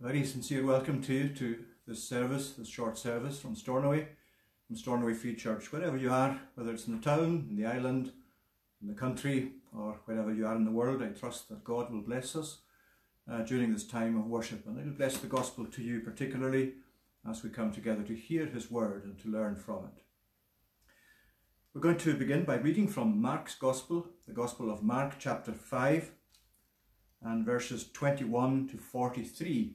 A very sincere welcome to you to this service, this short service from Stornoway, from Stornoway Free Church, wherever you are, whether it's in the town, in the island, in the country, or wherever you are in the world. I trust that God will bless us uh, during this time of worship, and He'll bless the gospel to you particularly as we come together to hear His word and to learn from it. We're going to begin by reading from Mark's Gospel, the Gospel of Mark, chapter 5, and verses 21 to 43.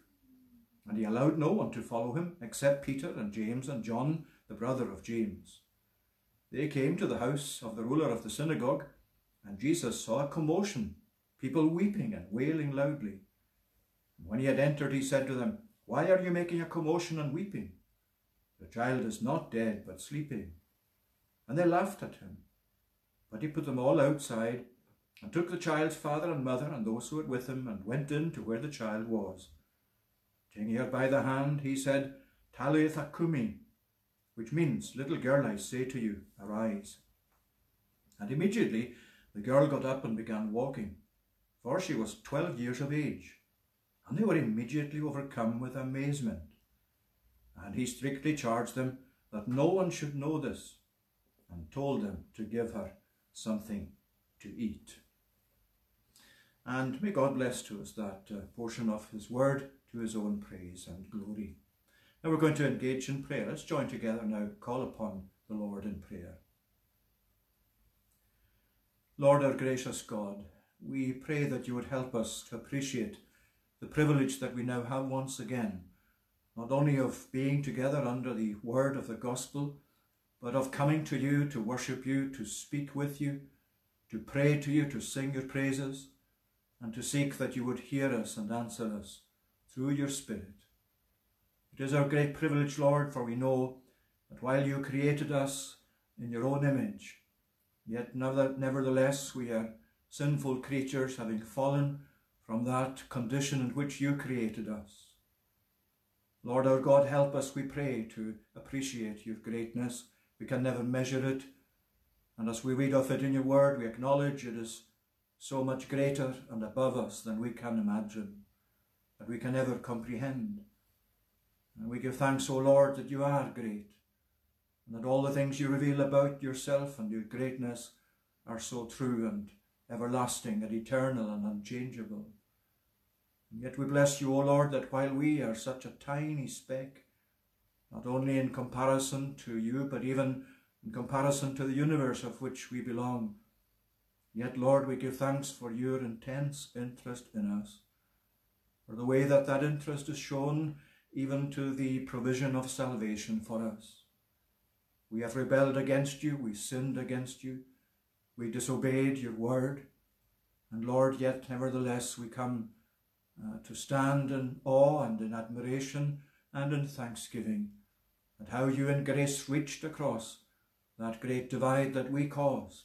And he allowed no one to follow him except Peter and James and John, the brother of James. They came to the house of the ruler of the synagogue, and Jesus saw a commotion, people weeping and wailing loudly. And when he had entered, he said to them, Why are you making a commotion and weeping? The child is not dead, but sleeping. And they laughed at him. But he put them all outside, and took the child's father and mother and those who were with him, and went in to where the child was. Taking her by the hand, he said, Talitha cumi, which means, Little girl, I say to you, arise. And immediately the girl got up and began walking, for she was twelve years of age. And they were immediately overcome with amazement. And he strictly charged them that no one should know this, and told them to give her something to eat. And may God bless to us that uh, portion of his word to his own praise and glory. Now we're going to engage in prayer. Let's join together now, call upon the Lord in prayer. Lord, our gracious God, we pray that you would help us to appreciate the privilege that we now have once again, not only of being together under the word of the gospel, but of coming to you to worship you, to speak with you, to pray to you, to sing your praises, and to seek that you would hear us and answer us through your Spirit. It is our great privilege, Lord, for we know that while you created us in your own image, yet nevertheless we are sinful creatures having fallen from that condition in which you created us. Lord our God, help us, we pray, to appreciate your greatness. We can never measure it. And as we read of it in your word, we acknowledge it is so much greater and above us than we can imagine that we can never comprehend. And we give thanks, O Lord, that you are great, and that all the things you reveal about yourself and your greatness are so true and everlasting and eternal and unchangeable. And yet we bless you, O Lord, that while we are such a tiny speck, not only in comparison to you, but even in comparison to the universe of which we belong, yet, Lord, we give thanks for your intense interest in us or the way that that interest is shown even to the provision of salvation for us. We have rebelled against you, we sinned against you, we disobeyed your word. And Lord, yet nevertheless we come uh, to stand in awe and in admiration and in thanksgiving at how you in grace reached across that great divide that we caused,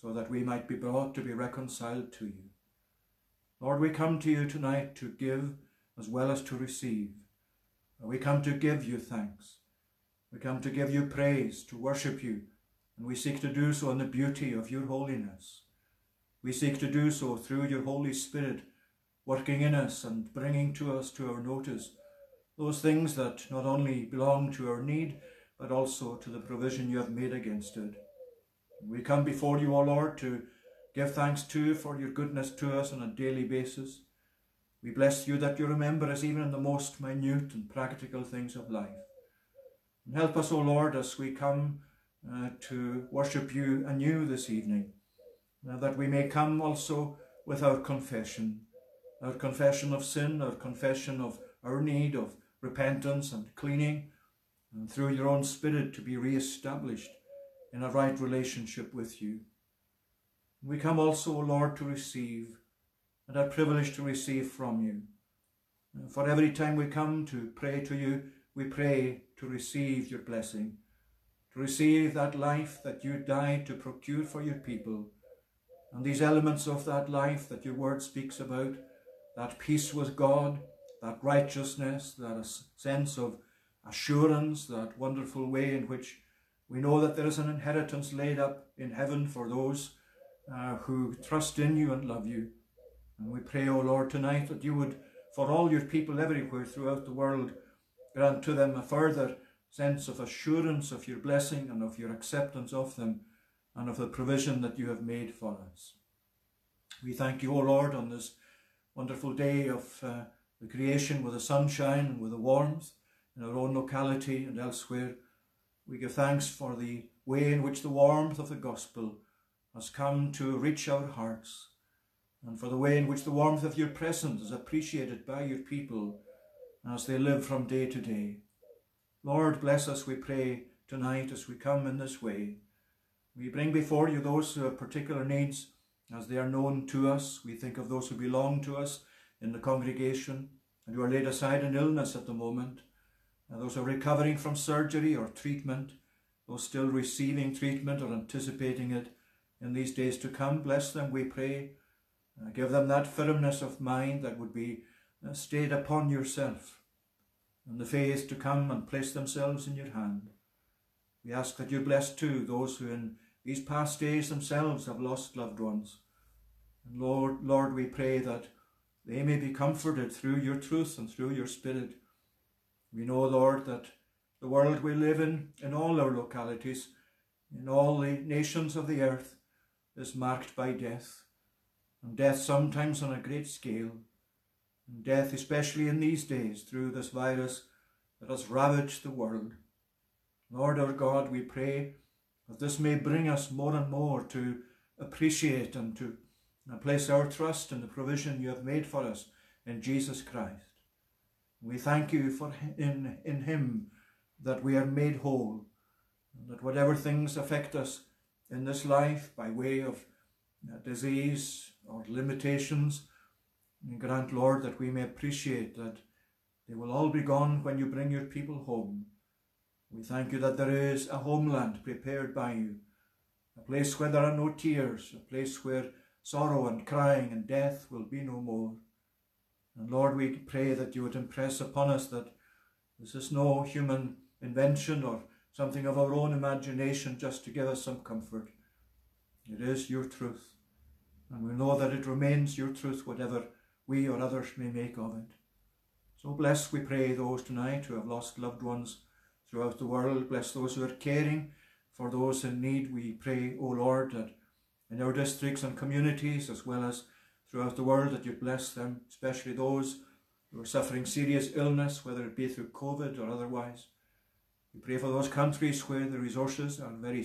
so that we might be brought to be reconciled to you. Lord, we come to you tonight to give as well as to receive. We come to give you thanks. We come to give you praise, to worship you, and we seek to do so in the beauty of your holiness. We seek to do so through your Holy Spirit, working in us and bringing to us to our notice those things that not only belong to our need, but also to the provision you have made against it. We come before you, O Lord, to give thanks to you for your goodness to us on a daily basis. We bless you that you remember us even in the most minute and practical things of life. And help us, O Lord, as we come uh, to worship you anew this evening, uh, that we may come also with our confession, our confession of sin, our confession of our need of repentance and cleaning, and through your own Spirit to be re-established in a right relationship with you. We come also, O Lord, to receive, and are privileged to receive from you. For every time we come to pray to you, we pray to receive your blessing, to receive that life that you died to procure for your people, and these elements of that life that your word speaks about, that peace with God, that righteousness, that sense of assurance, that wonderful way in which we know that there is an inheritance laid up in heaven for those uh, who trust in you and love you. And we pray, O Lord, tonight that you would, for all your people everywhere throughout the world, grant to them a further sense of assurance of your blessing and of your acceptance of them and of the provision that you have made for us. We thank you, O Lord, on this wonderful day of uh, the creation with the sunshine and with the warmth in our own locality and elsewhere. We give thanks for the way in which the warmth of the gospel has come to reach our hearts and for the way in which the warmth of your presence is appreciated by your people as they live from day to day. Lord, bless us, we pray, tonight as we come in this way. We bring before you those who have particular needs as they are known to us. We think of those who belong to us in the congregation and who are laid aside in illness at the moment and those who are recovering from surgery or treatment, those still receiving treatment or anticipating it in these days to come. Bless them, we pray. Uh, give them that firmness of mind that would be uh, stayed upon yourself and the faith to come and place themselves in your hand. We ask that you bless too those who in these past days themselves have lost loved ones. And Lord, Lord, we pray that they may be comforted through your truth and through your spirit we know, Lord, that the world we live in, in all our localities, in all the nations of the earth, is marked by death, and death sometimes on a great scale, and death especially in these days through this virus that has ravaged the world. Lord our God, we pray that this may bring us more and more to appreciate and to place our trust in the provision you have made for us in Jesus Christ. We thank you for in, in him that we are made whole, and that whatever things affect us in this life by way of disease or limitations, grant, Lord, that we may appreciate that they will all be gone when you bring your people home. We thank you that there is a homeland prepared by you, a place where there are no tears, a place where sorrow and crying and death will be no more. And Lord, we pray that you would impress upon us that this is no human invention or something of our own imagination just to give us some comfort. It is your truth. And we know that it remains your truth, whatever we or others may make of it. So bless, we pray, those tonight who have lost loved ones throughout the world. Bless those who are caring for those in need. We pray, O Lord, that in our districts and communities, as well as throughout the world that you bless them, especially those who are suffering serious illness, whether it be through COVID or otherwise. We pray for those countries where the resources are very,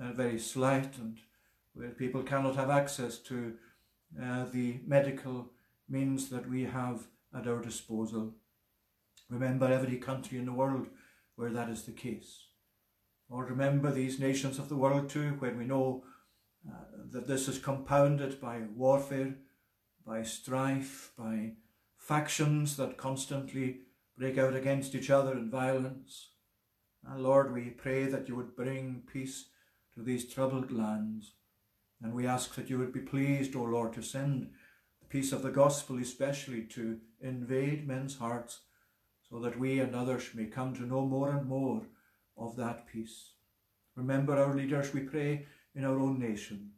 uh, very slight and where people cannot have access to uh, the medical means that we have at our disposal. Remember every country in the world where that is the case. Or remember these nations of the world too, when we know uh, that this is compounded by warfare, by strife, by factions that constantly break out against each other in violence. And Lord, we pray that you would bring peace to these troubled lands. And we ask that you would be pleased, O Lord, to send the peace of the gospel, especially to invade men's hearts, so that we and others may come to know more and more of that peace. Remember our leaders, we pray, in our own nation.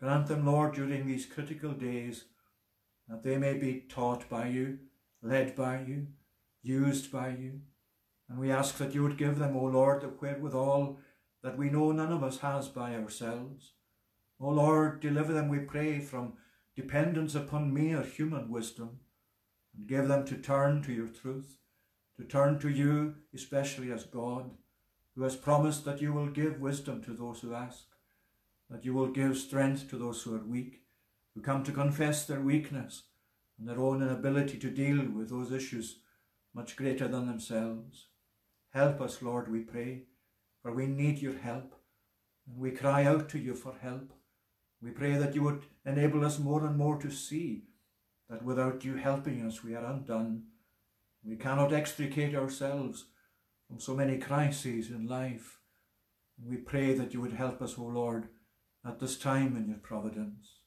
Grant them, Lord, during these critical days, that they may be taught by you, led by you, used by you. And we ask that you would give them, O Lord, the wherewithal that we know none of us has by ourselves. O Lord, deliver them, we pray, from dependence upon mere human wisdom, and give them to turn to your truth, to turn to you, especially as God, who has promised that you will give wisdom to those who ask, that you will give strength to those who are weak, who come to confess their weakness and their own inability to deal with those issues much greater than themselves. Help us, Lord, we pray, for we need your help, and we cry out to you for help. We pray that you would enable us more and more to see that without you helping us, we are undone. We cannot extricate ourselves from so many crises in life. We pray that you would help us, O Lord, at this time in your providence.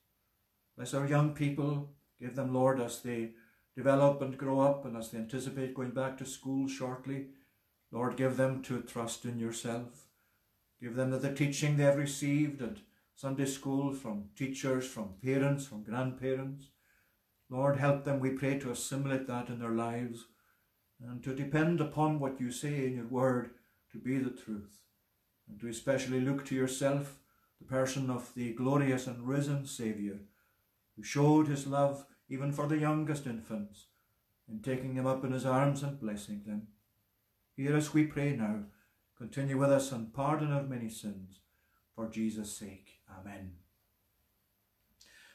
Bless our young people. Give them, Lord, as they develop and grow up and as they anticipate going back to school shortly. Lord, give them to trust in yourself. Give them the teaching they have received at Sunday school from teachers, from parents, from grandparents. Lord, help them, we pray, to assimilate that in their lives and to depend upon what you say in your word to be the truth, and to especially look to yourself, the person of the glorious and risen Saviour, who showed his love even for the youngest infants, in taking them up in his arms and blessing them. Hear us, we pray now. Continue with us and pardon our many sins, for Jesus' sake. Amen.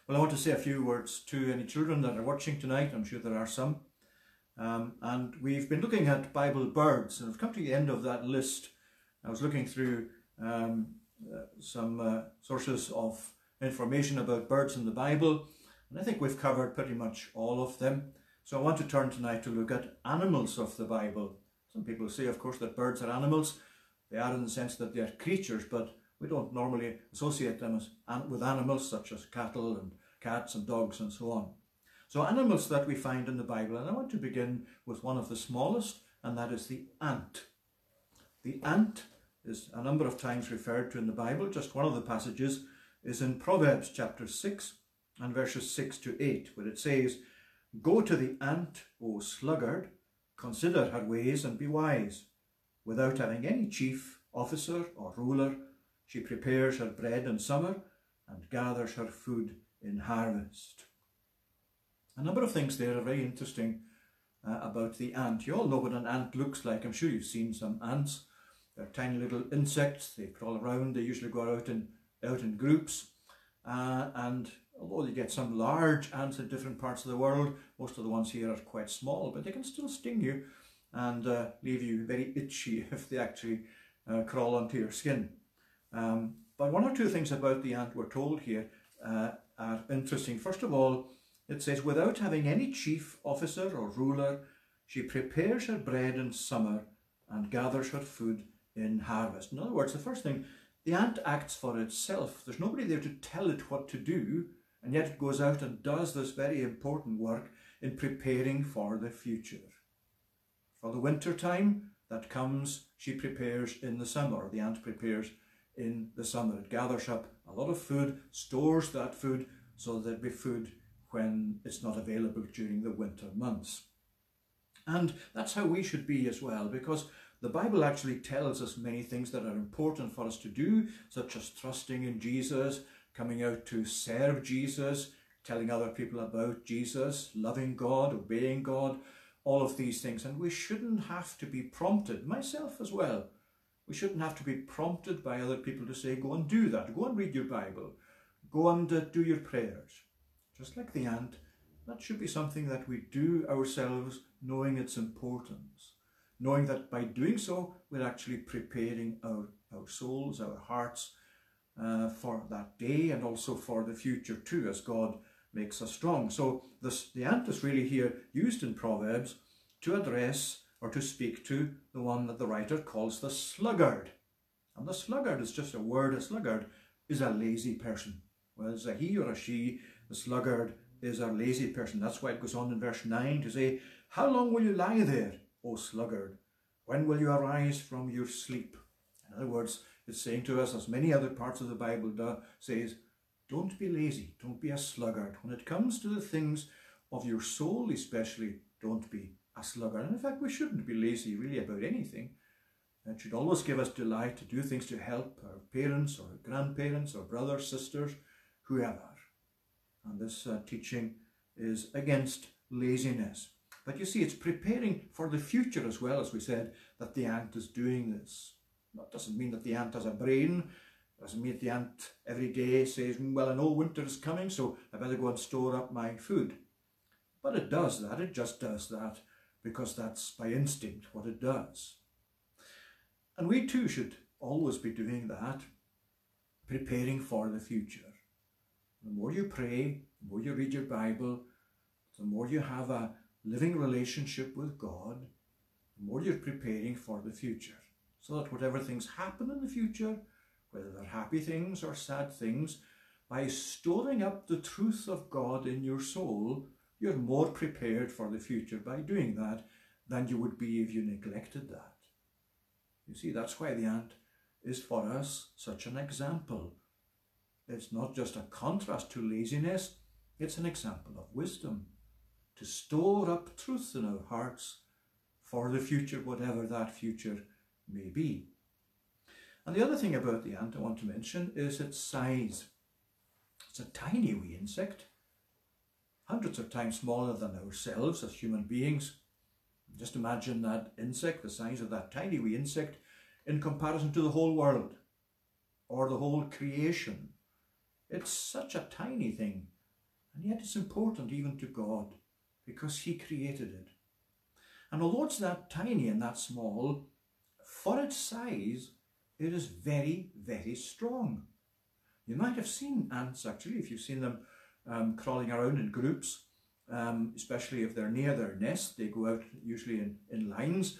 Well, I want to say a few words to any children that are watching tonight. I'm sure there are some. Um, and we've been looking at Bible birds, and I've come to the end of that list. I was looking through um, uh, some uh, sources of information about birds in the Bible, and I think we've covered pretty much all of them. So I want to turn tonight to look at animals of the Bible. Some people say, of course, that birds are animals. They are in the sense that they are creatures, but we don't normally associate them as, with animals such as cattle and cats and dogs and so on. So animals that we find in the Bible, and I want to begin with one of the smallest, and that is the ant. The ant is a number of times referred to in the Bible. Just one of the passages is in Proverbs chapter 6 and verses 6 to 8, where it says, Go to the ant, O sluggard, consider her ways and be wise. Without having any chief, officer, or ruler, she prepares her bread in summer and gathers her food in harvest. A number of things there are very interesting uh, about the ant. You all know what an ant looks like. I'm sure you've seen some ants. They're tiny little insects. They crawl around. They usually go out in, out in groups. Uh, and although you get some large ants in different parts of the world, most of the ones here are quite small, but they can still sting you and uh, leave you very itchy if they actually uh, crawl onto your skin. Um, but one or two things about the ant we're told here uh, are interesting. First of all, it says, without having any chief, officer, or ruler, she prepares her bread in summer and gathers her food in harvest. In other words, the first thing, the ant acts for itself. There's nobody there to tell it what to do, and yet it goes out and does this very important work in preparing for the future. For the winter time that comes, she prepares in the summer. The ant prepares in the summer. It gathers up a lot of food, stores that food so there'll be food when it's not available during the winter months. And that's how we should be as well, because the Bible actually tells us many things that are important for us to do, such as trusting in Jesus, coming out to serve Jesus, telling other people about Jesus, loving God, obeying God, all of these things. And we shouldn't have to be prompted, myself as well. We shouldn't have to be prompted by other people to say, go and do that, go and read your Bible, go and uh, do your prayers just like the ant, that should be something that we do ourselves knowing its importance. knowing that by doing so, we're actually preparing our, our souls, our hearts uh, for that day and also for the future too, as God makes us strong. So this, the ant is really here used in Proverbs to address or to speak to the one that the writer calls the sluggard. And the sluggard is just a word. A sluggard is a lazy person. It's a he or a she. The sluggard is a lazy person. That's why it goes on in verse 9 to say, How long will you lie there, O sluggard? When will you arise from your sleep? In other words, it's saying to us, as many other parts of the Bible do, says, don't be lazy, don't be a sluggard. When it comes to the things of your soul especially, don't be a sluggard. And in fact, we shouldn't be lazy really about anything. It should always give us delight to do things to help our parents or grandparents or brothers, sisters, whoever. And this uh, teaching is against laziness. But you see, it's preparing for the future as well, as we said, that the ant is doing this. That doesn't mean that the ant has a brain. Mean that the ant every day says, well, I know winter is coming, so I better go and store up my food. But it does that. It just does that because that's by instinct what it does. And we too should always be doing that, preparing for the future. The more you pray, the more you read your Bible, the more you have a living relationship with God, the more you're preparing for the future. So that whatever things happen in the future, whether they're happy things or sad things, by storing up the truth of God in your soul, you're more prepared for the future by doing that than you would be if you neglected that. You see, that's why the ant is for us such an example. It's not just a contrast to laziness, it's an example of wisdom. To store up truth in our hearts for the future, whatever that future may be. And the other thing about the ant I want to mention is its size. It's a tiny wee insect, hundreds of times smaller than ourselves as human beings. Just imagine that insect, the size of that tiny wee insect, in comparison to the whole world or the whole creation. It's such a tiny thing, and yet it's important even to God because He created it. And although it's that tiny and that small, for its size, it is very, very strong. You might have seen ants actually, if you've seen them um, crawling around in groups, um, especially if they're near their nest, they go out usually in, in lines,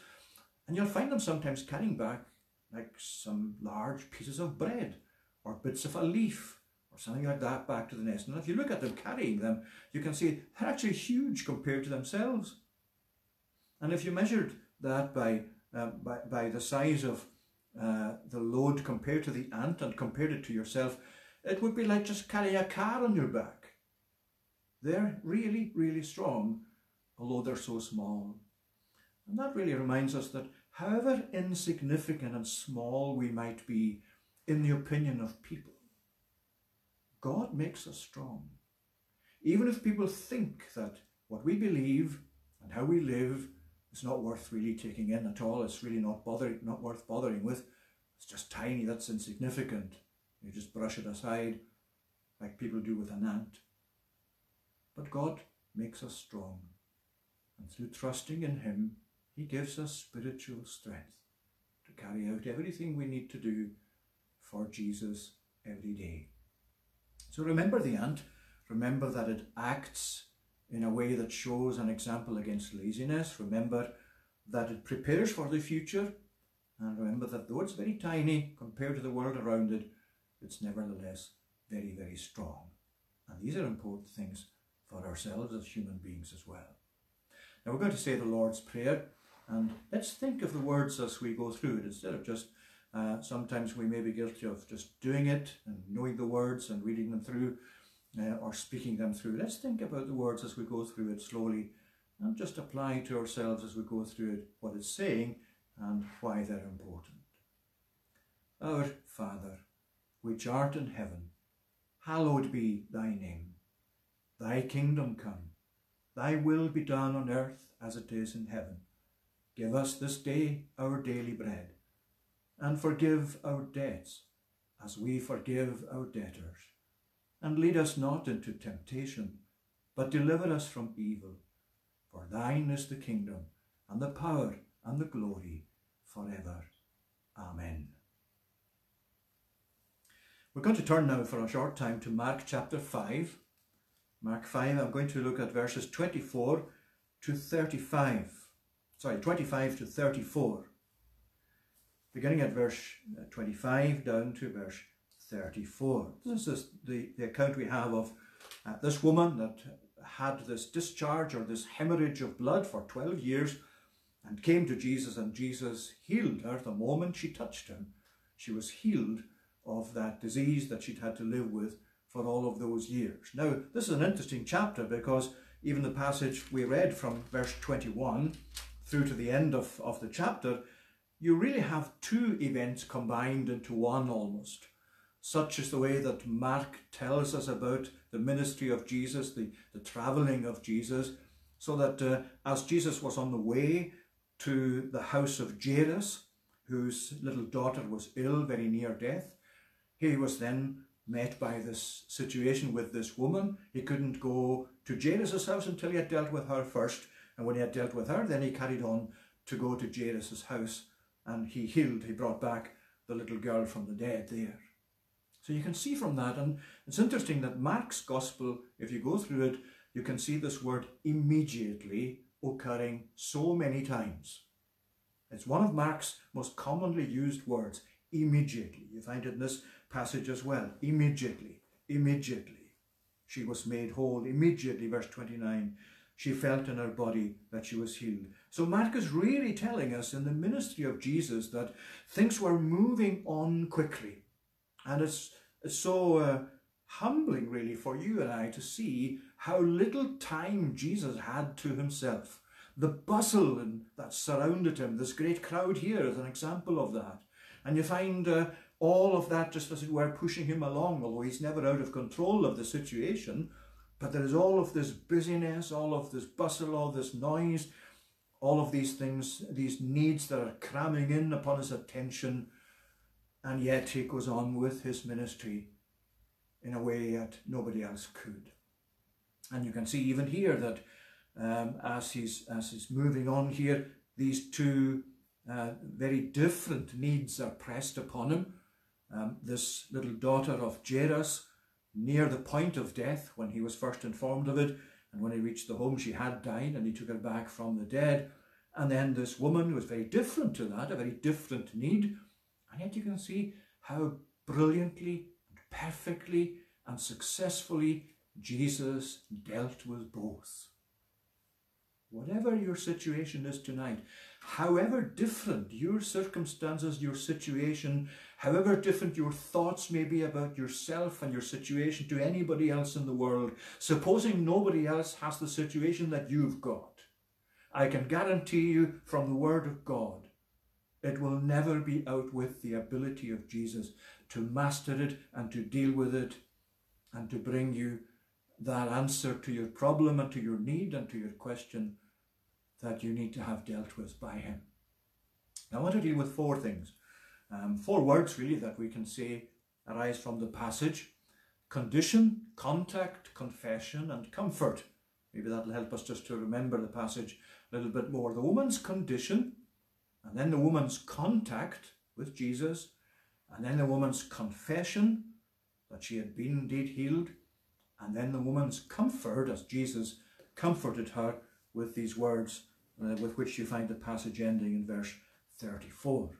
and you'll find them sometimes carrying back like some large pieces of bread or bits of a leaf or something like that back to the nest. And if you look at them carrying them, you can see they're actually huge compared to themselves. And if you measured that by, uh, by, by the size of uh, the load compared to the ant and compared it to yourself, it would be like just carrying a car on your back. They're really, really strong, although they're so small. And that really reminds us that however insignificant and small we might be in the opinion of people, God makes us strong. Even if people think that what we believe and how we live is not worth really taking in at all, it's really not bothering, not worth bothering with, it's just tiny, that's insignificant. You just brush it aside like people do with an ant. But God makes us strong. And through trusting in Him, He gives us spiritual strength to carry out everything we need to do for Jesus every day. So remember the ant. Remember that it acts in a way that shows an example against laziness. Remember that it prepares for the future. And remember that though it's very tiny compared to the world around it, it's nevertheless very, very strong. And these are important things for ourselves as human beings as well. Now we're going to say the Lord's Prayer, and let's think of the words as we go through it instead of just uh, sometimes we may be guilty of just doing it and knowing the words and reading them through uh, or speaking them through. Let's think about the words as we go through it slowly and just applying to ourselves as we go through it what it's saying and why they're important. Our Father, which art in heaven, hallowed be thy name. Thy kingdom come, thy will be done on earth as it is in heaven. Give us this day our daily bread, and forgive our debts as we forgive our debtors. And lead us not into temptation, but deliver us from evil. For thine is the kingdom, and the power, and the glory forever. Amen. We're going to turn now for a short time to Mark chapter 5. Mark 5, I'm going to look at verses 24 to 35. Sorry, 25 to 34. Beginning at verse uh, 25 down to verse 34. This is the, the account we have of uh, this woman that had this discharge or this hemorrhage of blood for 12 years and came to Jesus, and Jesus healed her the moment she touched him. She was healed of that disease that she'd had to live with for all of those years. Now, this is an interesting chapter because even the passage we read from verse 21 through to the end of, of the chapter, you really have two events combined into one almost. Such is the way that Mark tells us about the ministry of Jesus, the, the travelling of Jesus, so that uh, as Jesus was on the way to the house of Jairus, whose little daughter was ill, very near death. He was then met by this situation with this woman. He couldn't go to Jairus' house until he had dealt with her first. And when he had dealt with her, then he carried on to go to Jairus' house and he healed, he brought back the little girl from the dead there. So you can see from that, and it's interesting that Mark's gospel, if you go through it, you can see this word immediately occurring so many times. It's one of Mark's most commonly used words, immediately. You find it in this passage as well. Immediately, immediately. She was made whole. Immediately, verse 29, she felt in her body that she was healed. So Mark is really telling us in the ministry of Jesus that things were moving on quickly. And it's, it's so uh, humbling, really, for you and I to see how little time Jesus had to himself. The bustle and that surrounded him, this great crowd here is an example of that. And you find uh, all of that just as it were pushing him along, although he's never out of control of the situation. But there is all of this busyness, all of this bustle, all this noise, all of these things, these needs that are cramming in upon his attention. And yet he goes on with his ministry in a way that nobody else could. And you can see even here that um, as, he's, as he's moving on here, these two uh, very different needs are pressed upon him. Um, this little daughter of Jairus, near the point of death when he was first informed of it, and when he reached the home, she had died, and he took her back from the dead. And then this woman was very different to that, a very different need. And yet you can see how brilliantly, perfectly, and successfully Jesus dealt with both. Whatever your situation is tonight, however different your circumstances, your situation, however different your thoughts may be about yourself and your situation to anybody else in the world, supposing nobody else has the situation that you've got, I can guarantee you from the Word of God, it will never be out with the ability of Jesus to master it and to deal with it and to bring you that answer to your problem and to your need and to your question that you need to have dealt with by Him. I want to deal with four things. Um, four words, really, that we can say arise from the passage condition, contact, confession, and comfort. Maybe that'll help us just to remember the passage a little bit more. The woman's condition, and then the woman's contact with Jesus, and then the woman's confession that she had been indeed healed, and then the woman's comfort as Jesus comforted her with these words uh, with which you find the passage ending in verse 34.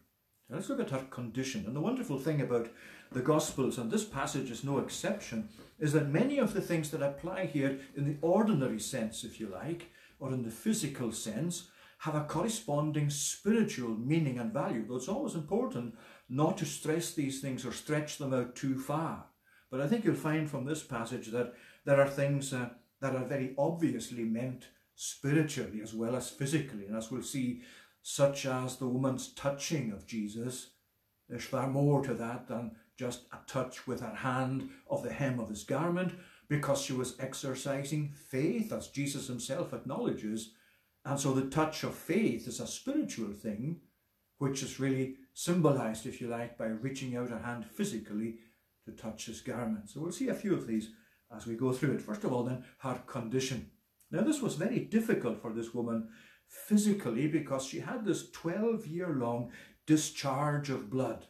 Now let's look at her condition. And the wonderful thing about the Gospels, and this passage is no exception, is that many of the things that apply here in the ordinary sense, if you like, or in the physical sense, have a corresponding spiritual meaning and value. Though it's always important not to stress these things or stretch them out too far. But I think you'll find from this passage that there are things uh, that are very obviously meant spiritually as well as physically. And as we'll see, such as the woman's touching of Jesus, there's far more to that than just a touch with her hand of the hem of his garment, because she was exercising faith, as Jesus himself acknowledges. And so the touch of faith is a spiritual thing, which is really symbolized, if you like, by reaching out a hand physically to touch his garment. So we'll see a few of these as we go through it. First of all, then, her condition. Now, this was very difficult for this woman physically because she had this 12 year long discharge of blood.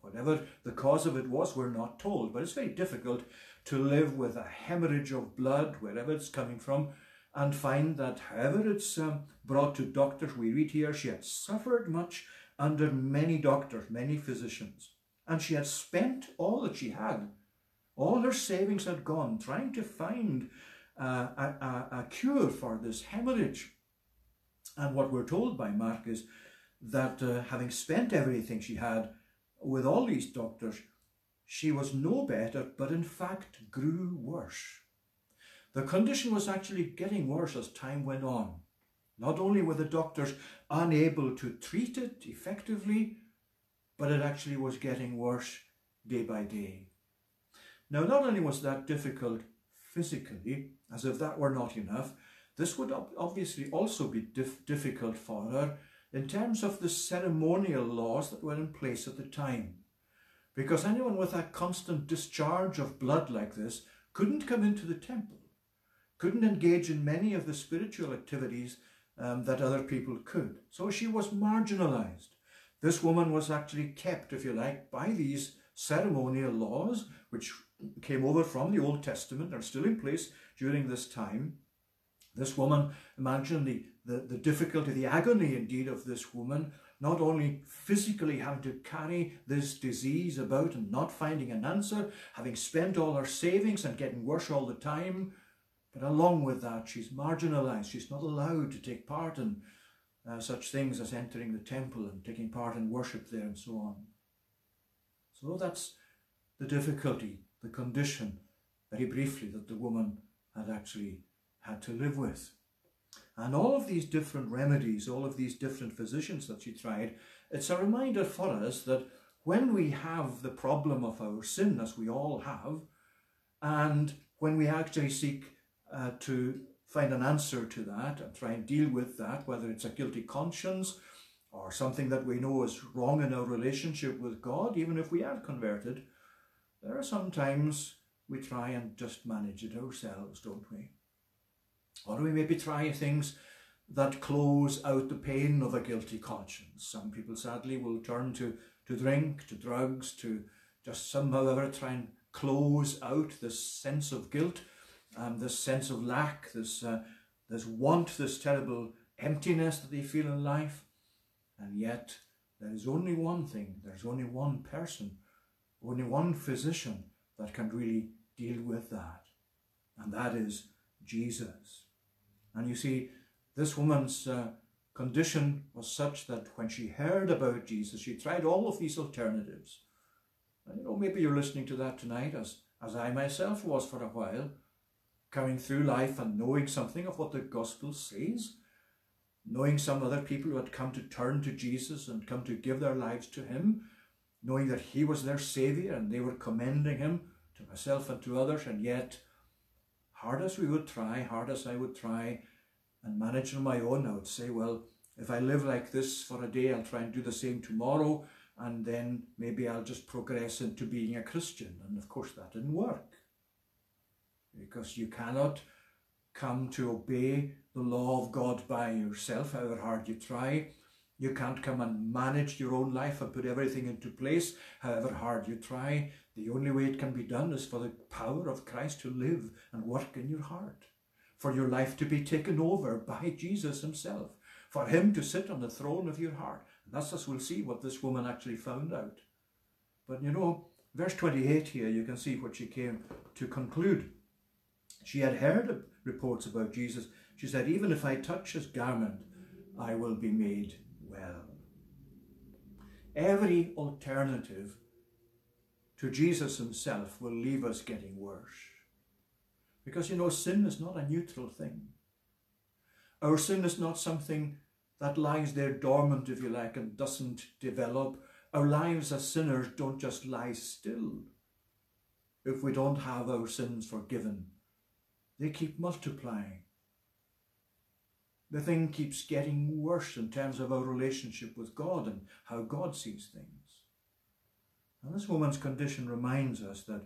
Whatever the cause of it was, we're not told, but it's very difficult to live with a hemorrhage of blood, wherever it's coming from, and find that however it's um, brought to doctors, we read here she had suffered much under many doctors, many physicians, and she had spent all that she had. All her savings had gone trying to find uh, a, a, a cure for this hemorrhage. And what we're told by Mark is that uh, having spent everything she had with all these doctors, she was no better, but in fact grew worse. The condition was actually getting worse as time went on. Not only were the doctors unable to treat it effectively, but it actually was getting worse day by day. Now, not only was that difficult physically, as if that were not enough, this would obviously also be dif difficult for her in terms of the ceremonial laws that were in place at the time. Because anyone with a constant discharge of blood like this couldn't come into the temple, couldn't engage in many of the spiritual activities um, that other people could. So she was marginalized. This woman was actually kept, if you like, by these ceremonial laws, which came over from the Old Testament, are still in place during this time. This woman, imagine the, the, the difficulty, the agony indeed of this woman, not only physically having to carry this disease about and not finding an answer, having spent all her savings and getting worse all the time, but along with that, she's marginalized. She's not allowed to take part in uh, such things as entering the temple and taking part in worship there and so on. So that's the difficulty, the condition, very briefly, that the woman had actually had to live with. And all of these different remedies, all of these different physicians that she tried, it's a reminder for us that when we have the problem of our sin, as we all have, and when we actually seek uh, to find an answer to that and try and deal with that, whether it's a guilty conscience or something that we know is wrong in our relationship with God, even if we are converted, there are sometimes we try and just manage it ourselves, don't we? Or we maybe try things that close out the pain of a guilty conscience. Some people sadly will turn to, to drink, to drugs, to just somehow ever try and close out this sense of guilt, um, this sense of lack, this, uh, this want, this terrible emptiness that they feel in life. And yet there is only one thing, there's only one person, only one physician that can really deal with that. And that is Jesus. And you see, this woman's uh, condition was such that when she heard about Jesus, she tried all of these alternatives. And you know, maybe you're listening to that tonight, as, as I myself was for a while, coming through life and knowing something of what the gospel says, knowing some other people who had come to turn to Jesus and come to give their lives to him, knowing that he was their saviour and they were commending him to myself and to others, and yet hard as we would try, hard as I would try and manage on my own, I would say, well, if I live like this for a day, I'll try and do the same tomorrow, and then maybe I'll just progress into being a Christian. And of course, that didn't work. Because you cannot come to obey the law of God by yourself, however hard you try. You can't come and manage your own life and put everything into place, however hard you try. The only way it can be done is for the power of Christ to live and work in your heart, for your life to be taken over by Jesus himself, for him to sit on the throne of your heart. And that's as we'll see what this woman actually found out. But you know, verse 28 here, you can see what she came to conclude. She had heard reports about Jesus. She said, even if I touch his garment, I will be made well. Every alternative to Jesus himself will leave us getting worse. Because, you know, sin is not a neutral thing. Our sin is not something that lies there dormant, if you like, and doesn't develop. Our lives as sinners don't just lie still if we don't have our sins forgiven. They keep multiplying. The thing keeps getting worse in terms of our relationship with God and how God sees things. And this woman's condition reminds us that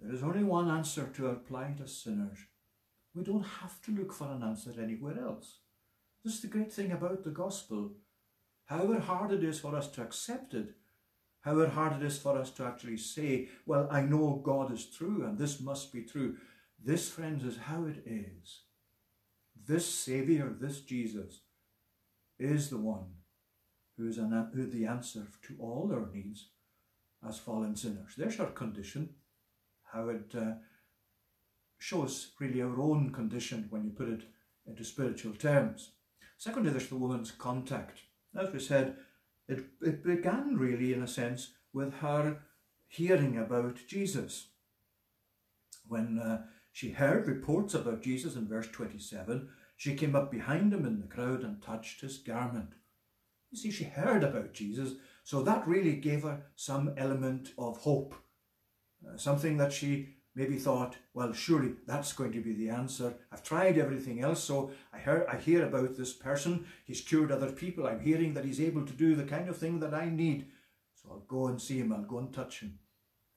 there is only one answer to our plight as sinners. We don't have to look for an answer anywhere else. This is the great thing about the gospel. However hard it is for us to accept it, however hard it is for us to actually say, well, I know God is true and this must be true. This, friends, is how it is. This Saviour, this Jesus, is the one who is an, who the answer to all our needs as fallen sinners. There's our condition, how it uh, shows really our own condition when you put it into spiritual terms. Secondly, there's the woman's contact. As we said, it, it began really, in a sense, with her hearing about Jesus. When uh, she heard reports about Jesus in verse 27, she came up behind him in the crowd and touched his garment. You see, she heard about Jesus, so that really gave her some element of hope, uh, something that she maybe thought, well, surely that's going to be the answer. I've tried everything else, so I hear, I hear about this person. He's cured other people. I'm hearing that he's able to do the kind of thing that I need. So I'll go and see him. I'll go and touch him.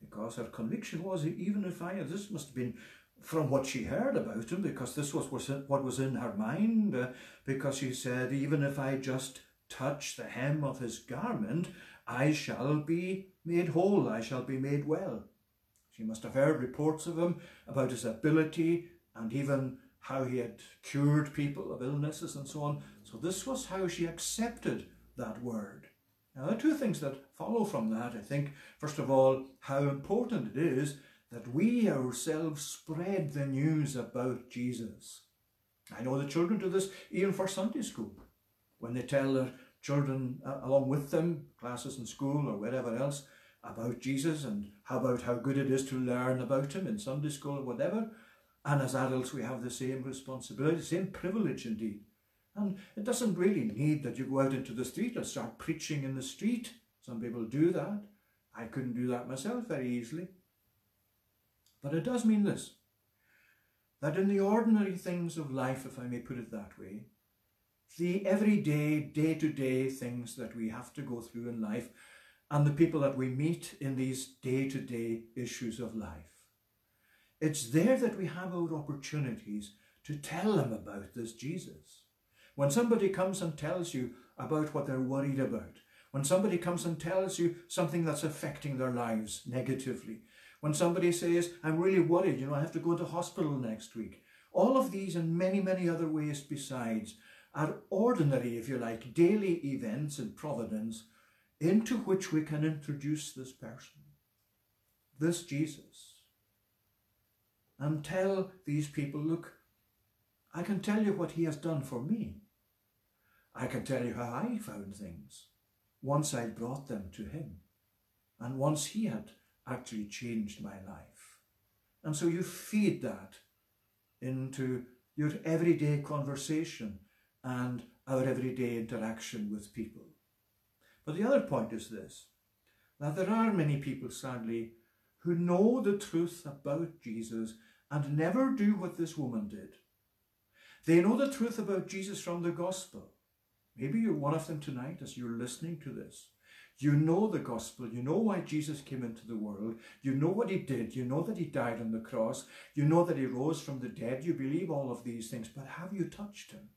Because her conviction was, even if I, this must have been from what she heard about him, because this was what was in her mind, uh, because she said, even if I just touch the hem of his garment, I shall be made whole, I shall be made well. She must have heard reports of him about his ability and even how he had cured people of illnesses and so on. So this was how she accepted that word. Now, there are two things that follow from that. I think, first of all, how important it is that we ourselves spread the news about Jesus. I know the children do this even for Sunday school. When they tell their children uh, along with them, classes in school or wherever else, about Jesus and how about how good it is to learn about him in Sunday school or whatever. And as adults, we have the same responsibility, same privilege indeed. And it doesn't really need that you go out into the street and start preaching in the street. Some people do that. I couldn't do that myself very easily. But it does mean this that in the ordinary things of life, if I may put it that way, the everyday, day to day things that we have to go through in life, and the people that we meet in these day to day issues of life. It's there that we have our opportunities to tell them about this Jesus. When somebody comes and tells you about what they're worried about, when somebody comes and tells you something that's affecting their lives negatively, when somebody says, I'm really worried, you know, I have to go to hospital next week. All of these and many, many other ways besides are ordinary, if you like, daily events in providence into which we can introduce this person, this Jesus, and tell these people, look, I can tell you what he has done for me. I can tell you how I found things once I brought them to him and once he had actually changed my life. And so you feed that into your everyday conversation and our everyday interaction with people. But the other point is this that there are many people, sadly, who know the truth about Jesus and never do what this woman did. They know the truth about Jesus from the gospel. Maybe you're one of them tonight as you're listening to this. You know the gospel. You know why Jesus came into the world. You know what he did. You know that he died on the cross. You know that he rose from the dead. You believe all of these things. But have you touched him?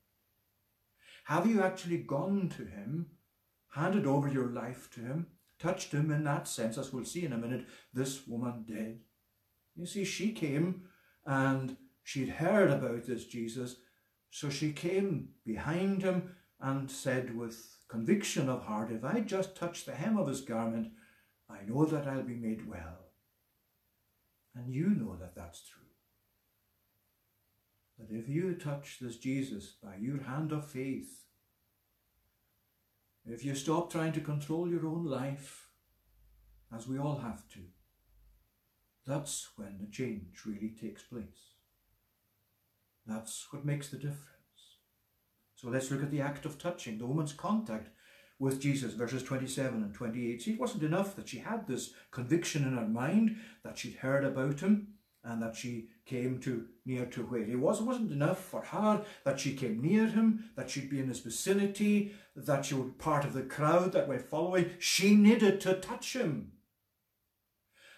Have you actually gone to him, handed over your life to him, touched him in that sense, as we'll see in a minute, this woman did. You see, she came and she'd heard about this Jesus, so she came behind him and said with conviction of heart, if I just touch the hem of his garment, I know that I'll be made well. And you know that that's true. That if you touch this Jesus by your hand of faith, if you stop trying to control your own life, as we all have to, that's when the change really takes place. That's what makes the difference. So let's look at the act of touching, the woman's contact with Jesus, verses 27 and 28. See, it wasn't enough that she had this conviction in her mind, that she'd heard about him, and that she came to near to where he was. It wasn't enough for her that she came near him, that she'd be in his vicinity, that she was part of the crowd that were following. She needed to touch him.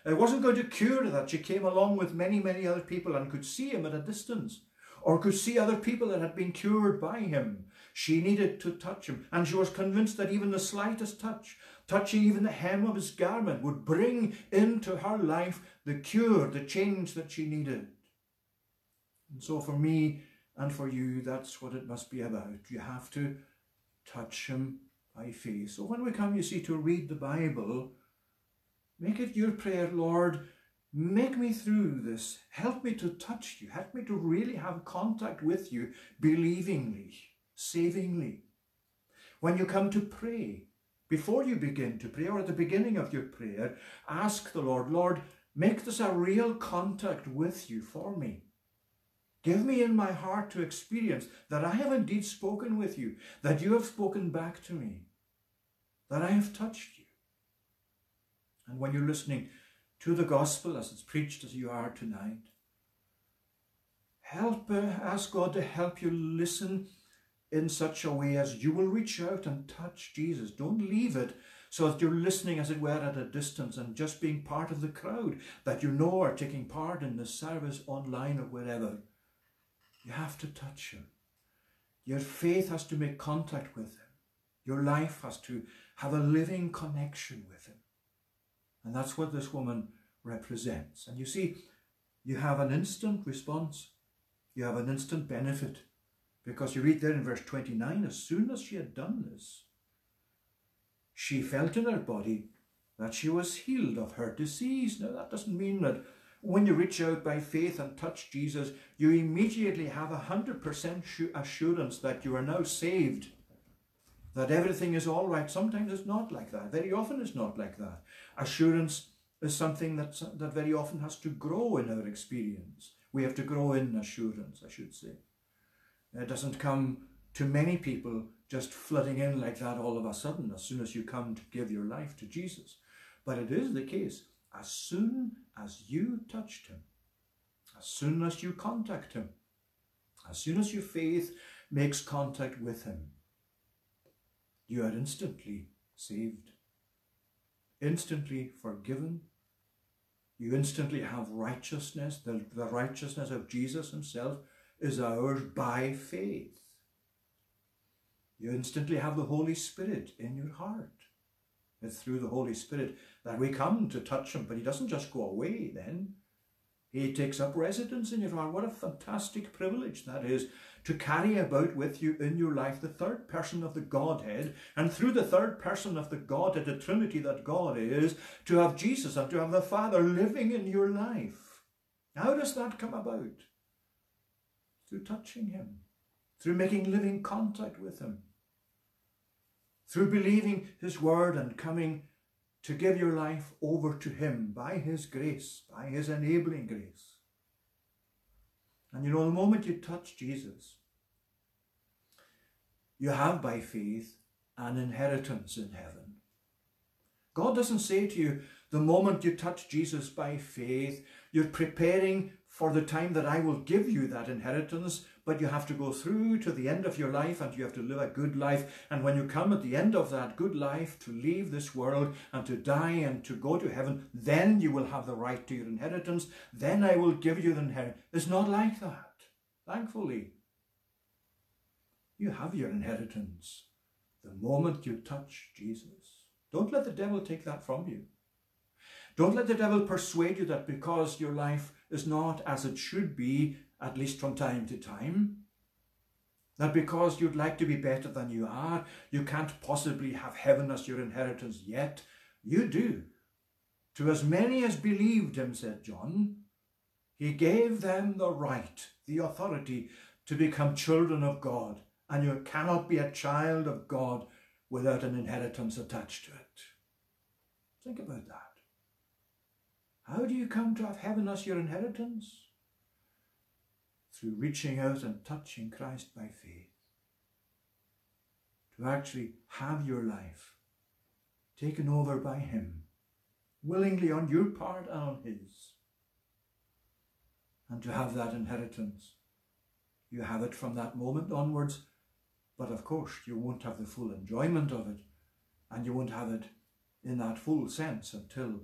It wasn't going to cure that she came along with many, many other people and could see him at a distance. Or could see other people that had been cured by him. She needed to touch him, and she was convinced that even the slightest touch, touching even the hem of his garment, would bring into her life the cure, the change that she needed. And so for me and for you, that's what it must be about. You have to touch him by faith. So when we come, you see, to read the Bible, make it your prayer, Lord, make me through this. Help me to touch you. Help me to really have contact with you believingly, savingly. When you come to pray, before you begin to pray or at the beginning of your prayer, ask the Lord, Lord, make this a real contact with you for me. Give me in my heart to experience that I have indeed spoken with you, that you have spoken back to me, that I have touched you. And when you're listening to the gospel as it's preached as you are tonight, help, uh, ask God to help you listen in such a way as you will reach out and touch Jesus. Don't leave it so that you're listening, as it were, at a distance and just being part of the crowd that you know are taking part in the service online or wherever. You have to touch him. Your faith has to make contact with him. Your life has to have a living connection with him. And that's what this woman represents. And you see, you have an instant response. You have an instant benefit. Because you read there in verse 29, as soon as she had done this, she felt in her body that she was healed of her disease. Now, that doesn't mean that when you reach out by faith and touch Jesus, you immediately have a 100% assurance that you are now saved, that everything is all right. Sometimes it's not like that. Very often it's not like that. Assurance is something that's, that very often has to grow in our experience. We have to grow in assurance, I should say. It doesn't come to many people just flooding in like that all of a sudden as soon as you come to give your life to Jesus. But it is the case as soon as you touched him, as soon as you contact him, as soon as your faith makes contact with him, you are instantly saved, instantly forgiven. You instantly have righteousness. The, the righteousness of Jesus himself is ours by faith. You instantly have the Holy Spirit in your heart. It's through the Holy Spirit that we come to touch him, but he doesn't just go away then. He takes up residence in your heart. What a fantastic privilege that is to carry about with you in your life the third person of the Godhead, and through the third person of the Godhead, the Trinity that God is, to have Jesus and to have the Father living in your life. How does that come about? Through touching Him, through making living contact with Him, through believing His Word and coming to give your life over to Him by His grace, by His enabling grace. And you know, the moment you touch Jesus, you have by faith an inheritance in heaven. God doesn't say to you, the moment you touch Jesus by faith, you're preparing for the time that I will give you that inheritance, but you have to go through to the end of your life and you have to live a good life. And when you come at the end of that good life to leave this world and to die and to go to heaven, then you will have the right to your inheritance. Then I will give you the inheritance. It's not like that, thankfully. You have your inheritance the moment you touch Jesus. Don't let the devil take that from you. Don't let the devil persuade you that because your life is not as it should be, at least from time to time. That because you'd like to be better than you are, you can't possibly have heaven as your inheritance yet. You do. To as many as believed him, said John, he gave them the right, the authority to become children of God. And you cannot be a child of God without an inheritance attached to it. Think about that. How do you come to have heaven as your inheritance? Through reaching out and touching Christ by faith. To actually have your life taken over by Him, willingly on your part and on His. And to have that inheritance. You have it from that moment onwards, but of course you won't have the full enjoyment of it, and you won't have it in that full sense until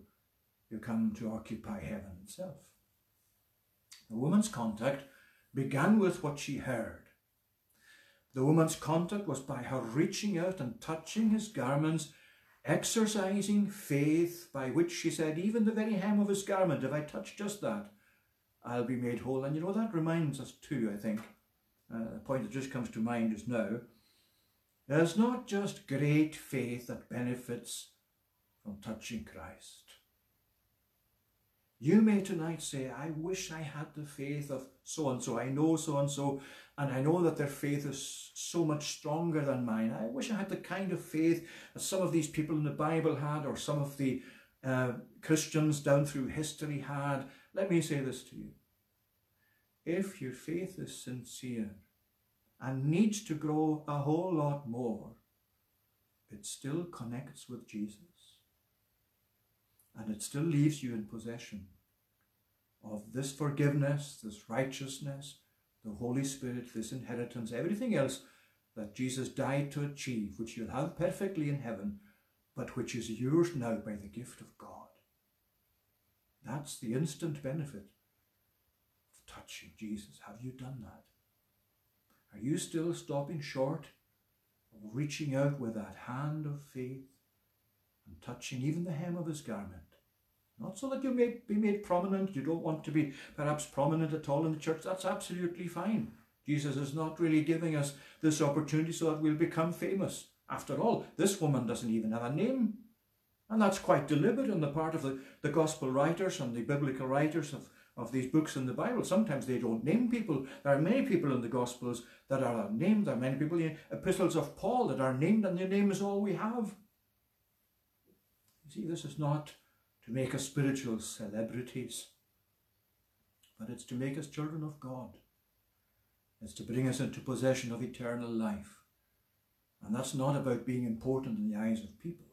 you come to occupy heaven itself. The woman's contact began with what she heard. The woman's contact was by her reaching out and touching his garments, exercising faith by which she said, even the very hem of his garment, if I touch just that, I'll be made whole. And you know, that reminds us too, I think, uh, a point that just comes to mind is now, there's not just great faith that benefits from touching Christ. You may tonight say, I wish I had the faith of so and so. I know so and so, and I know that their faith is so much stronger than mine. I wish I had the kind of faith that some of these people in the Bible had, or some of the uh, Christians down through history had. Let me say this to you. If your faith is sincere and needs to grow a whole lot more, it still connects with Jesus and it still leaves you in possession of this forgiveness, this righteousness, the Holy Spirit, this inheritance, everything else that Jesus died to achieve, which you'll have perfectly in heaven, but which is yours now by the gift of God. That's the instant benefit of touching Jesus. Have you done that? Are you still stopping short of reaching out with that hand of faith and touching even the hem of his garment? Not so that you may be made prominent. You don't want to be perhaps prominent at all in the church. That's absolutely fine. Jesus is not really giving us this opportunity so that we'll become famous. After all, this woman doesn't even have a name. And that's quite deliberate on the part of the, the gospel writers and the biblical writers of, of these books in the Bible. Sometimes they don't name people. There are many people in the Gospels that are named. There are many people in epistles of Paul that are named, and their name is all we have. See, this is not to make us spiritual celebrities, but it's to make us children of God. It's to bring us into possession of eternal life. And that's not about being important in the eyes of people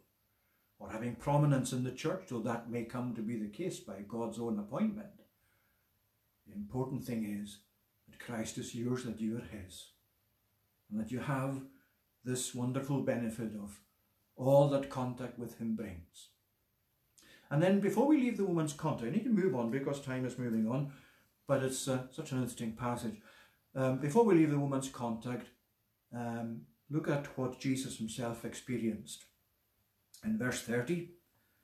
or having prominence in the church, though that may come to be the case by God's own appointment. The important thing is that Christ is yours, that you are his, and that you have this wonderful benefit of all that contact with him brings. And then before we leave the woman's contact, I need to move on because time is moving on, but it's uh, such an interesting passage. Um, before we leave the woman's contact, um, look at what Jesus himself experienced. In verse 30,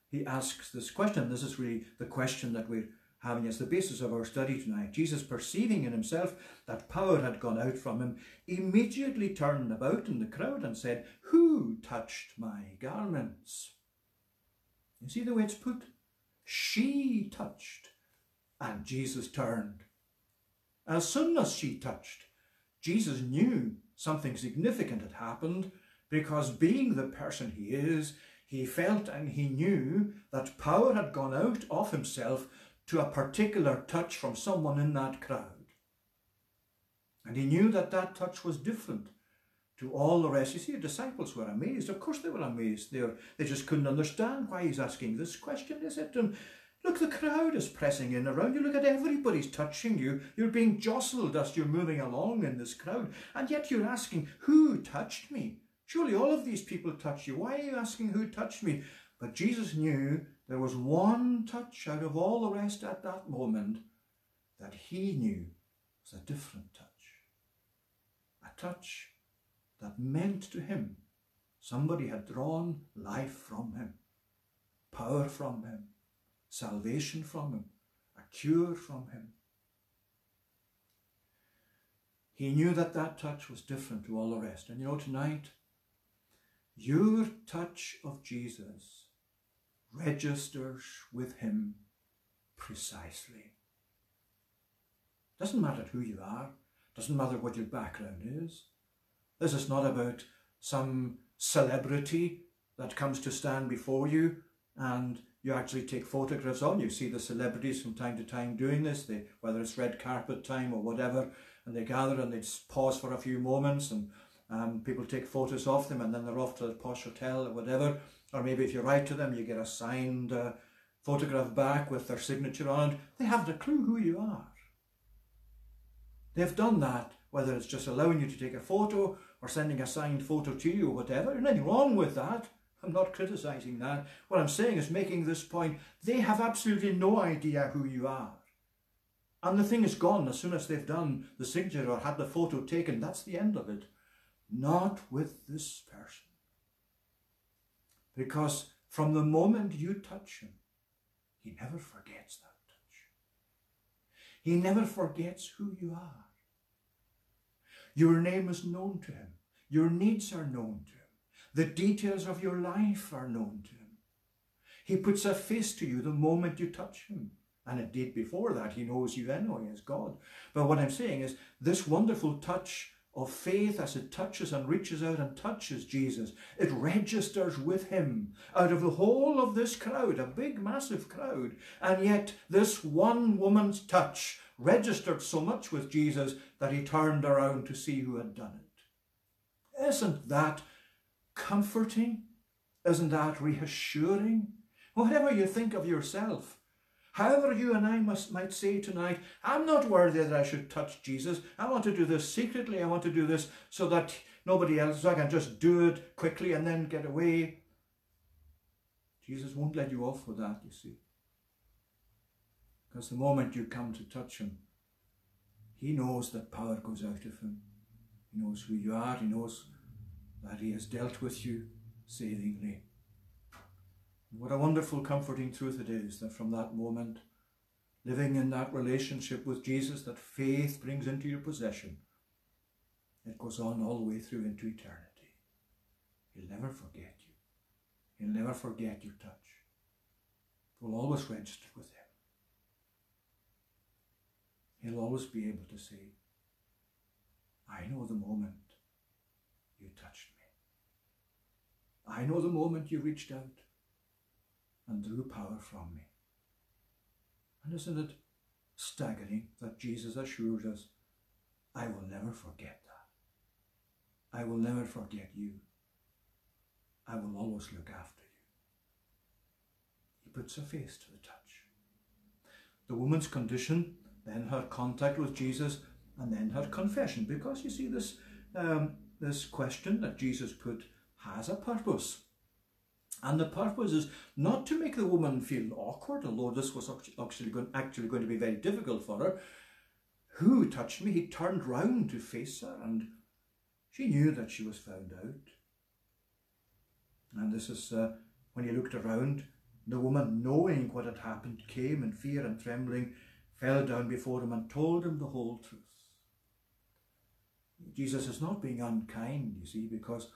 he asks this question. This is really the question that we're having as the basis of our study tonight. Jesus, perceiving in himself that power had gone out from him, immediately turned about in the crowd and said, Who touched my garments? You see the way it's put? She touched and Jesus turned. As soon as she touched, Jesus knew something significant had happened because being the person he is, he felt and he knew that power had gone out of himself to a particular touch from someone in that crowd. And he knew that that touch was different to all the rest. You see, the disciples were amazed. Of course they were amazed. They, were, they just couldn't understand why he's asking this question. They said him, Look, the crowd is pressing in around you. Look at everybody's touching you. You're being jostled as you're moving along in this crowd. And yet you're asking, Who touched me? Surely all of these people touched you. Why are you asking who touched me? But Jesus knew there was one touch out of all the rest at that moment that he knew was a different touch. A touch that meant to him somebody had drawn life from him, power from him, salvation from him, a cure from him. He knew that that touch was different to all the rest. And you know, tonight, your touch of Jesus registers with him precisely. Doesn't matter who you are, doesn't matter what your background is, this is not about some celebrity that comes to stand before you and you actually take photographs on. You see the celebrities from time to time doing this, they, whether it's red carpet time or whatever, and they gather and they pause for a few moments and um, people take photos of them and then they're off to the posh hotel or whatever. Or maybe if you write to them, you get a signed uh, photograph back with their signature on it. They haven't a clue who you are. They've done that, whether it's just allowing you to take a photo or sending a signed photo to you or whatever. There's nothing wrong with that. I'm not criticizing that. What I'm saying is making this point. They have absolutely no idea who you are. And the thing is gone as soon as they've done the signature or had the photo taken. That's the end of it. Not with this person. Because from the moment you touch him, he never forgets that touch. He never forgets who you are. Your name is known to him. Your needs are known to him. The details of your life are known to him. He puts a face to you the moment you touch him. And indeed, before that, he knows you anyway as God. But what I'm saying is, this wonderful touch of faith as it touches and reaches out and touches Jesus, it registers with him out of the whole of this crowd, a big, massive crowd. And yet, this one woman's touch registered so much with Jesus that he turned around to see who had done it. Isn't that comforting? Isn't that reassuring? Whatever you think of yourself, However, you and I must might say tonight, I'm not worthy that I should touch Jesus. I want to do this secretly. I want to do this so that nobody else, so I can just do it quickly and then get away. Jesus won't let you off with that, you see. Because the moment you come to touch him, he knows that power goes out of him. He knows who you are. He knows that he has dealt with you savingly. What a wonderful, comforting truth it is that from that moment, living in that relationship with Jesus that faith brings into your possession, it goes on all the way through into eternity. He'll never forget you. He'll never forget your touch. It will always register with him. He'll always be able to say, I know the moment you touched me. I know the moment you reached out and drew power from me. And isn't it staggering that Jesus assures us, I will never forget that. I will never forget you. I will always look after you. He puts a face to the touch. The woman's condition, then her contact with Jesus, and then her confession. Because you see, this, um, this question that Jesus put has a purpose. And the purpose is not to make the woman feel awkward, although this was actually going, actually going to be very difficult for her. Who touched me? He turned round to face her, and she knew that she was found out. And this is uh, when he looked around, the woman, knowing what had happened, came in fear and trembling, fell down before him, and told him the whole truth. Jesus is not being unkind, you see, because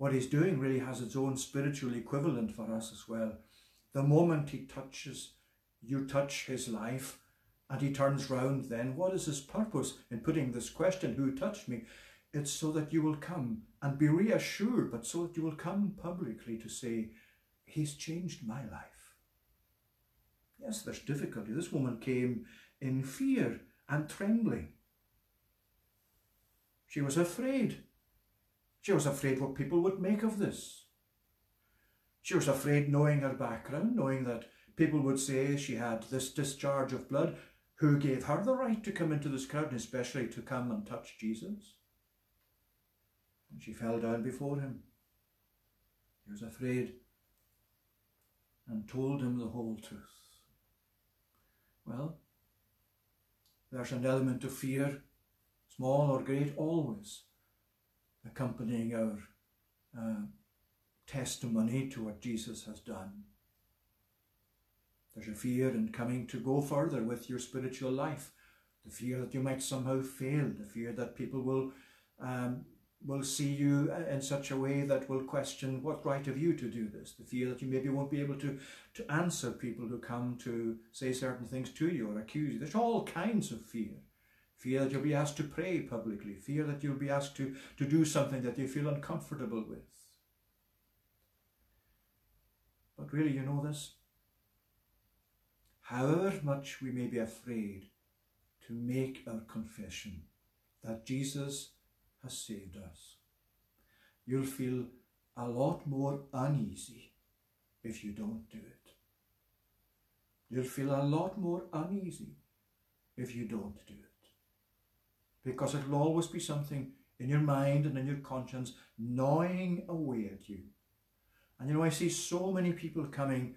what he's doing really has its own spiritual equivalent for us as well. The moment he touches, you touch his life, and he turns round then, what is his purpose in putting this question, who touched me? It's so that you will come and be reassured, but so that you will come publicly to say, he's changed my life. Yes, there's difficulty. This woman came in fear and trembling. She was afraid. She was afraid what people would make of this. She was afraid knowing her background, knowing that people would say she had this discharge of blood. Who gave her the right to come into this crowd, and especially to come and touch Jesus? And she fell down before him. He was afraid and told him the whole truth. Well, there's an element of fear, small or great, always accompanying our uh, testimony to what Jesus has done. There's a fear in coming to go further with your spiritual life, the fear that you might somehow fail, the fear that people will um, will see you in such a way that will question what right have you to do this, the fear that you maybe won't be able to, to answer people who come to say certain things to you or accuse you. There's all kinds of fear fear that you'll be asked to pray publicly, fear that you'll be asked to, to do something that you feel uncomfortable with. But really, you know this? However much we may be afraid to make our confession that Jesus has saved us, you'll feel a lot more uneasy if you don't do it. You'll feel a lot more uneasy if you don't do it because it will always be something in your mind and in your conscience gnawing away at you. And you know, I see so many people coming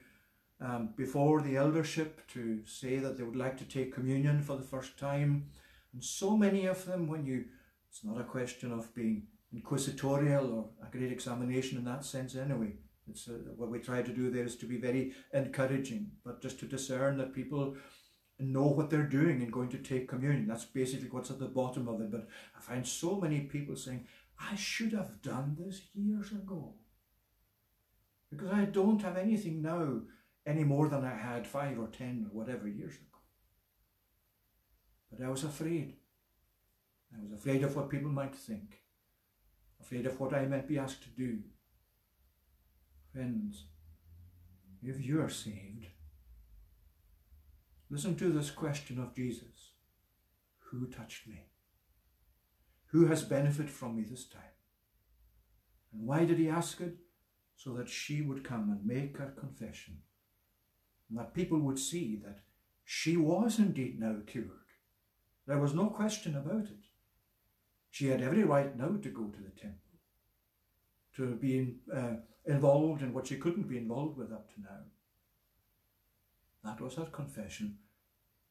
um, before the eldership to say that they would like to take communion for the first time. And so many of them, when you, it's not a question of being inquisitorial or a great examination in that sense anyway. It's uh, what we try to do there is to be very encouraging, but just to discern that people know what they're doing and going to take communion. That's basically what's at the bottom of it. But I find so many people saying, I should have done this years ago. Because I don't have anything now any more than I had five or ten or whatever years ago. But I was afraid. I was afraid of what people might think, afraid of what I might be asked to do. Friends, if you are saved, listen to this question of Jesus Who touched me? Who has benefited from me this time? And why did he ask it? So that she would come and make her confession, and that people would see that she was indeed now cured. There was no question about it. She had every right now to go to the temple, to be uh, involved in what she couldn't be involved with up to now. That was her confession.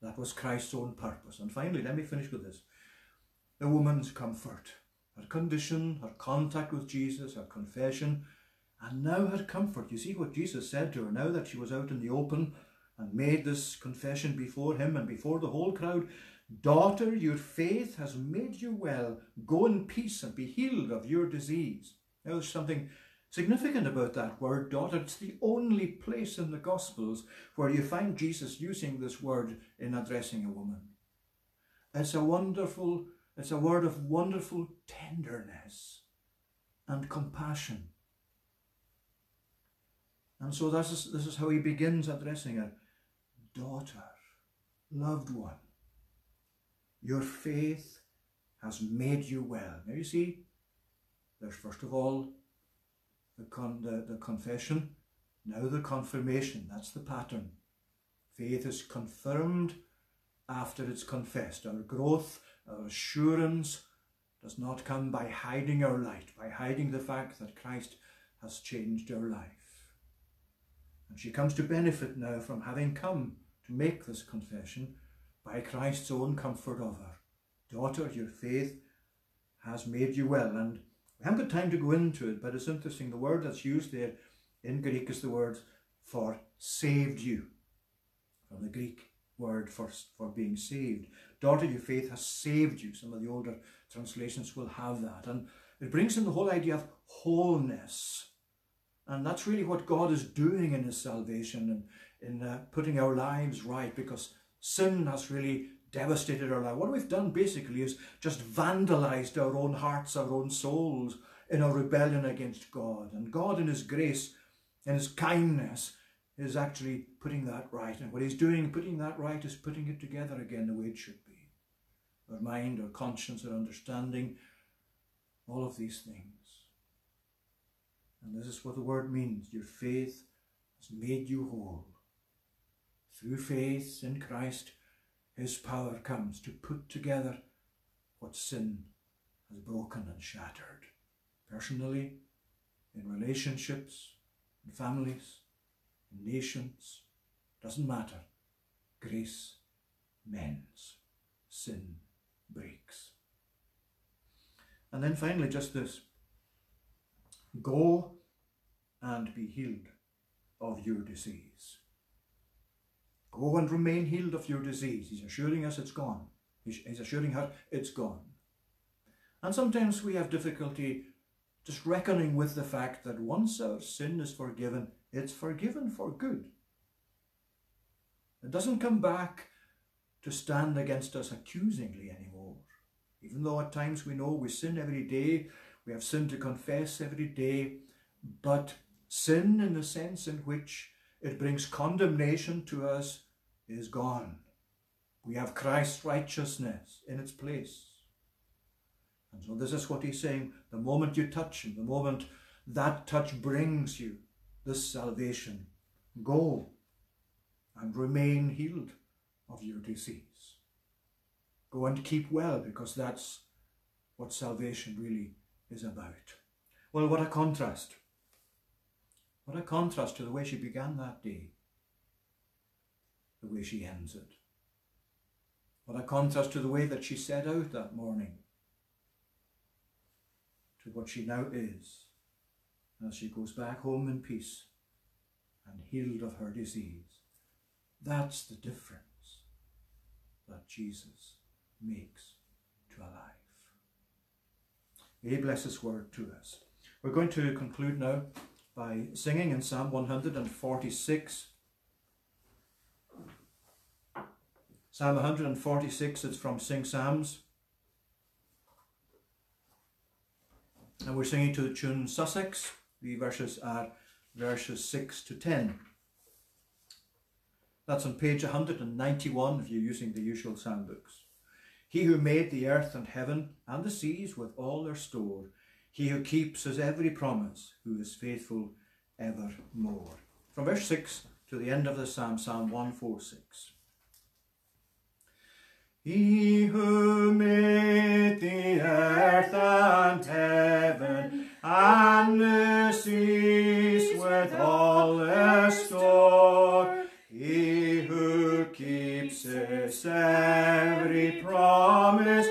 That was Christ's own purpose. And finally, let me finish with this the woman's comfort, her condition, her contact with Jesus, her confession, and now her comfort. You see what Jesus said to her now that she was out in the open and made this confession before him and before the whole crowd. Daughter, your faith has made you well. Go in peace and be healed of your disease. Now, there's something significant about that word, daughter. It's the only place in the Gospels where you find Jesus using this word in addressing a woman. It's a wonderful it's a word of wonderful tenderness and compassion. And so this is, this is how he begins addressing her. Daughter, loved one, your faith has made you well. Now you see, there's first of all the, con- the, the confession, now the confirmation. That's the pattern. Faith is confirmed after it's confessed. Our growth our assurance does not come by hiding our light, by hiding the fact that Christ has changed our life. And she comes to benefit now from having come to make this confession by Christ's own comfort of her. Daughter, your faith has made you well. And we haven't got time to go into it, but it's interesting. The word that's used there in Greek is the word for saved you, from the Greek word for, for being saved. Daughter, your faith has saved you. Some of the older translations will have that. And it brings in the whole idea of wholeness. And that's really what God is doing in his salvation and in uh, putting our lives right because sin has really devastated our life. What we've done basically is just vandalized our own hearts, our own souls in our rebellion against God. And God in his grace and his kindness is actually putting that right. And what he's doing, putting that right, is putting it together again the way it should be. Our mind, our conscience, our understanding, all of these things. And this is what the word means. Your faith has made you whole. Through faith in Christ, his power comes to put together what sin has broken and shattered. Personally, in relationships, in families, in nations, doesn't matter. Grace mends, sin breaks. And then finally, just this go and be healed of your disease. Go and remain healed of your disease. He's assuring us it's gone. He's assuring her it's gone. And sometimes we have difficulty just reckoning with the fact that once our sin is forgiven, it's forgiven for good. It doesn't come back to stand against us accusingly anymore. Even though at times we know we sin every day, we have sin to confess every day, but sin in the sense in which it brings condemnation to us is gone. We have Christ's righteousness in its place. And so this is what he's saying. The moment you touch him, the moment that touch brings you this salvation, go and remain healed of your disease. Go and keep well because that's what salvation really is about. Well, what a contrast. What a contrast to the way she began that day. the way she ends it. What a contrast to the way that she set out that morning, to what she now is, as she goes back home in peace and healed of her disease. That's the difference that Jesus makes to a life. He bless his word to us. We're going to conclude now by singing in Psalm 146. Psalm 146 is from Sing Psalms. And we're singing to the tune Sussex. The verses are verses 6 to 10. That's on page 191 if you're using the usual psalm books. He who made the earth and heaven and the seas with all their store, he who keeps his every promise, who is faithful evermore. From verse 6 to the end of the psalm, Psalm 146. He who made the earth and heaven and the seas with all their store, he who keeps his every promise,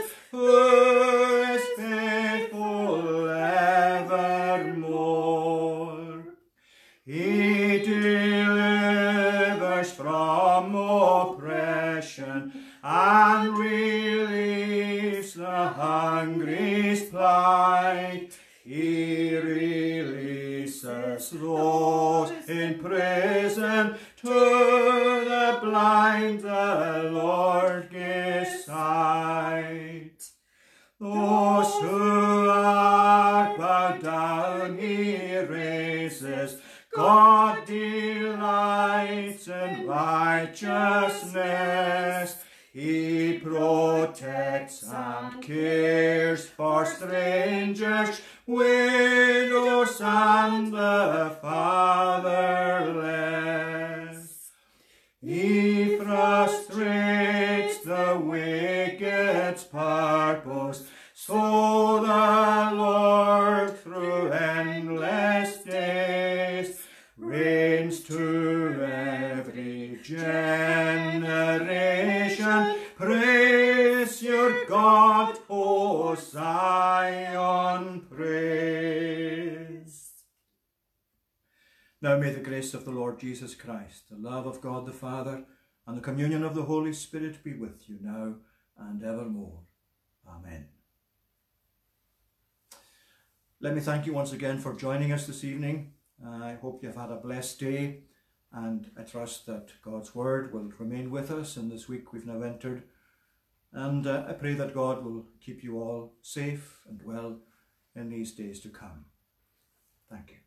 may the grace of the Lord Jesus Christ, the love of God the Father, and the communion of the Holy Spirit be with you now and evermore. Amen. Let me thank you once again for joining us this evening. I hope you've had a blessed day, and I trust that God's Word will remain with us in this week we've now entered. And uh, I pray that God will keep you all safe and well in these days to come. Thank you.